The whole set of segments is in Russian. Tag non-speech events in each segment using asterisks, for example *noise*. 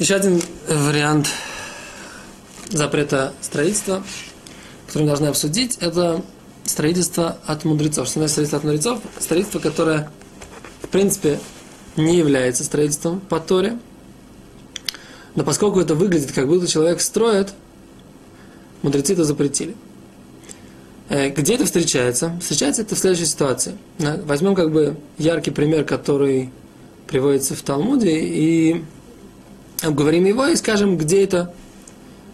Еще один вариант запрета строительства, который мы должны обсудить, это строительство от мудрецов. Что значит строительство от мудрецов? Строительство, которое, в принципе, не является строительством по Торе, но поскольку это выглядит, как будто человек строит, мудрецы это запретили. Э, где это встречается? Встречается это в следующей ситуации. Возьмем как бы яркий пример, который приводится в Талмуде, и обговорим его и скажем, где это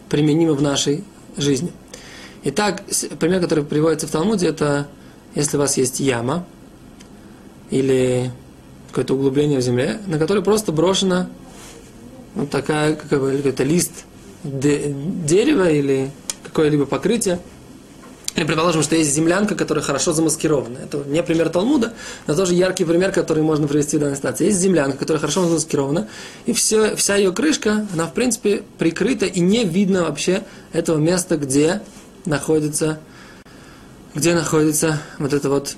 применимо в нашей жизни. Итак, пример, который приводится в Талмуде, это если у вас есть яма или какое-то углубление в земле, на которое просто брошена вот такая, как бы, это лист дерева или какое-либо покрытие – или предположим, что есть землянка, которая хорошо замаскирована. Это не пример Талмуда, но тоже яркий пример, который можно привести в данной ситуации. Есть землянка, которая хорошо замаскирована, и все, вся ее крышка, она в принципе прикрыта, и не видно вообще этого места, где находится, где находится вот это вот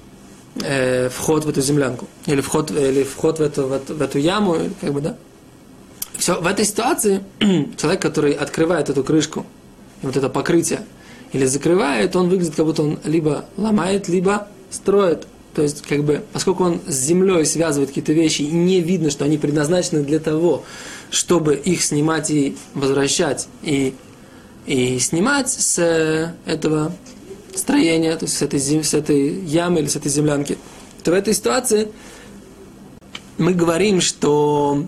э, вход в эту землянку. Или вход, или вход в, эту, в, эту, в эту яму, как бы, да. Все, в этой ситуации *clears throat* человек, который открывает эту крышку, и вот это покрытие, или закрывает, он выглядит, как будто он либо ломает, либо строит. То есть, как бы, поскольку он с землей связывает какие-то вещи, и не видно, что они предназначены для того, чтобы их снимать и возвращать, и, и снимать с этого строения, то есть с этой, с этой ямы или с этой землянки, то в этой ситуации мы говорим, что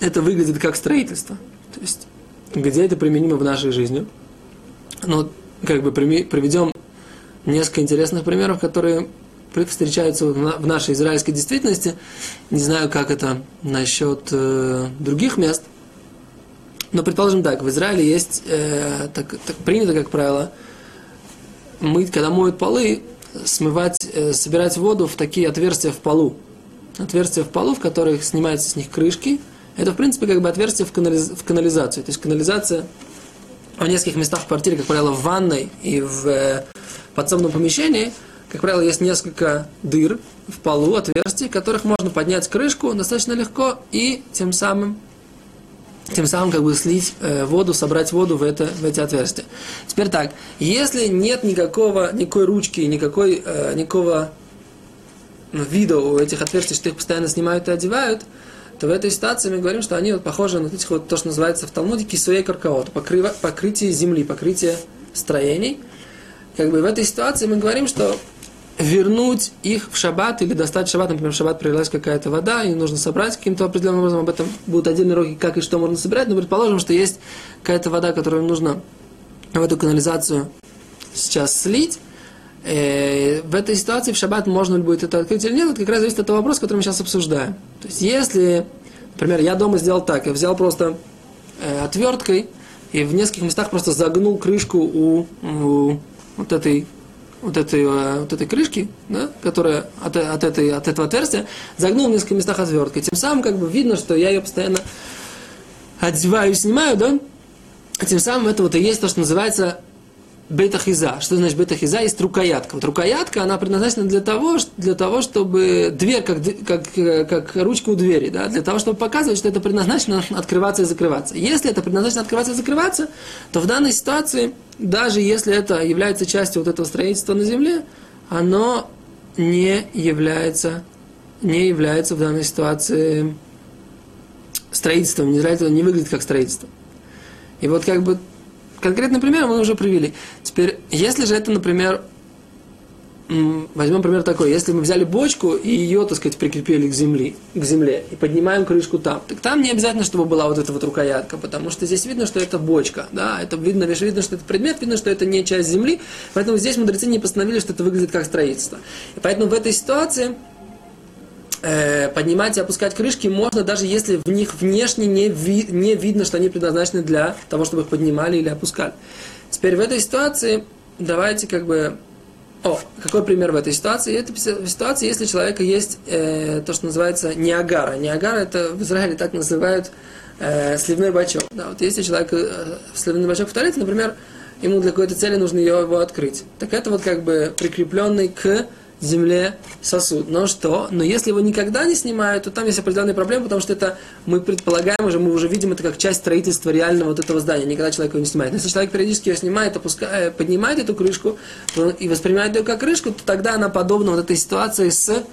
это выглядит как строительство. То есть, где это применимо в нашей жизни? Ну, как бы приведем несколько интересных примеров, которые встречаются в нашей израильской действительности. Не знаю, как это насчет э, других мест. Но предположим так, в Израиле есть, э, так, так принято, как правило, мыть, когда моют полы, смывать, э, собирать воду в такие отверстия в полу. Отверстия в полу, в которых снимаются с них крышки. Это, в принципе, как бы отверстие в, канализ, в канализацию. То есть канализация в нескольких местах в квартире, как правило, в ванной и в э, подсобном помещении, как правило, есть несколько дыр в полу, отверстий, которых можно поднять крышку достаточно легко и тем самым тем самым как бы слить э, воду, собрать воду в, это, в эти отверстия. Теперь так, если нет никакого, никакой ручки, никакой, э, никакого вида у этих отверстий, что их постоянно снимают и одевают, то в этой ситуации мы говорим, что они вот похожи на этих вот, то, что называется в Талмуде кисуей каркаот, покрытие земли, покрытие строений. Как бы в этой ситуации мы говорим, что вернуть их в шаббат или достать шаббат, например, в шаббат пролилась какая-то вода, и нужно собрать каким-то определенным образом, об этом будут отдельные уроки, как и что можно собирать, но предположим, что есть какая-то вода, которую нужно в эту канализацию сейчас слить, Э, в этой ситуации в шаббат можно ли будет это открыть или нет, это как раз зависит от того вопроса, который мы сейчас обсуждаем. То есть, если, например, я дома сделал так, я взял просто э, отверткой и в нескольких местах просто загнул крышку у, у вот этой вот этой, э, вот этой крышки, да, которая от, от, этой, от этого отверстия, загнул в нескольких местах отверткой. Тем самым как бы видно, что я ее постоянно одеваю и снимаю, да, тем самым это вот и есть то, что называется бетахиза. Что значит бетахиза? Есть рукоятка. Вот рукоятка, она предназначена для того, для того чтобы дверь, как, как, как ручка у двери, да, для того, чтобы показывать, что это предназначено открываться и закрываться. Если это предназначено открываться и закрываться, то в данной ситуации, даже если это является частью вот этого строительства на земле, оно не является, не является в данной ситуации строительством, не, не выглядит как строительство. И вот как бы конкретный пример мы уже привели. Теперь, если же это, например, возьмем пример такой, если мы взяли бочку и ее, так сказать, прикрепили к земле, к земле и поднимаем крышку там, так там не обязательно, чтобы была вот эта вот рукоятка, потому что здесь видно, что это бочка, да, это видно, видно, что это предмет, видно, что это не часть земли, поэтому здесь мудрецы не постановили, что это выглядит как строительство. И поэтому в этой ситуации э, поднимать и опускать крышки можно, даже если в них внешне не, ви, не видно, что они предназначены для того, чтобы их поднимали или опускали. Теперь в этой ситуации давайте как бы... О, какой пример в этой ситуации? Это ситуация, если у человека есть э, то, что называется неагара. Неагара это в Израиле так называют э, сливной бачок. Да, вот если человек э, сливной бачок в туалете, например, ему для какой-то цели нужно его, открыть. Так это вот как бы прикрепленный к земле сосуд. Но что? Но если его никогда не снимают, то там есть определенные проблемы, потому что это мы предполагаем уже, мы уже видим это как часть строительства реального вот этого здания. Никогда человек его не снимает. Но если человек периодически ее снимает, опускает, поднимает эту крышку и воспринимает ее как крышку, то тогда она подобна вот этой ситуации с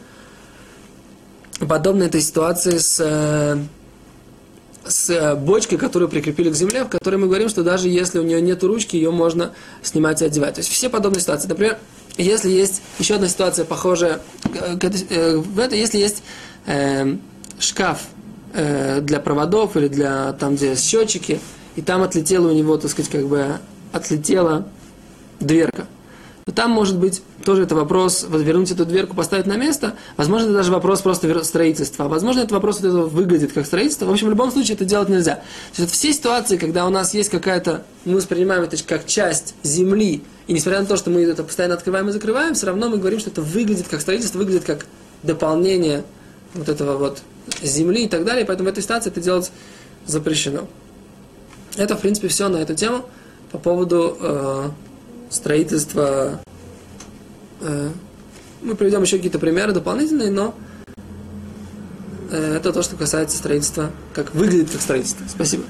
подобна этой ситуации с э, с э, бочкой, которую прикрепили к земле, в которой мы говорим, что даже если у нее нет ручки, ее можно снимать и одевать. То есть все подобные ситуации. Например, если есть еще одна ситуация похожая э, в это, если есть э, шкаф э, для проводов или для там, где счетчики, и там отлетела у него, так сказать, как бы отлетела дверка то там может быть тоже это вопрос, вот вернуть эту дверку, поставить на место. Возможно, это даже вопрос просто строительства. Возможно, это вопрос вот этого выглядит как строительство. В общем, в любом случае это делать нельзя. То есть это все ситуации, когда у нас есть какая-то, мы воспринимаем это как часть земли, и несмотря на то, что мы это постоянно открываем и закрываем, все равно мы говорим, что это выглядит как строительство, выглядит как дополнение вот этого вот земли и так далее. Поэтому в этой ситуации это делать запрещено. Это, в принципе, все на эту тему по поводу э, строительство. Э, мы приведем еще какие-то примеры дополнительные, но э, это то, что касается строительства, как выглядит как строительство. Спасибо.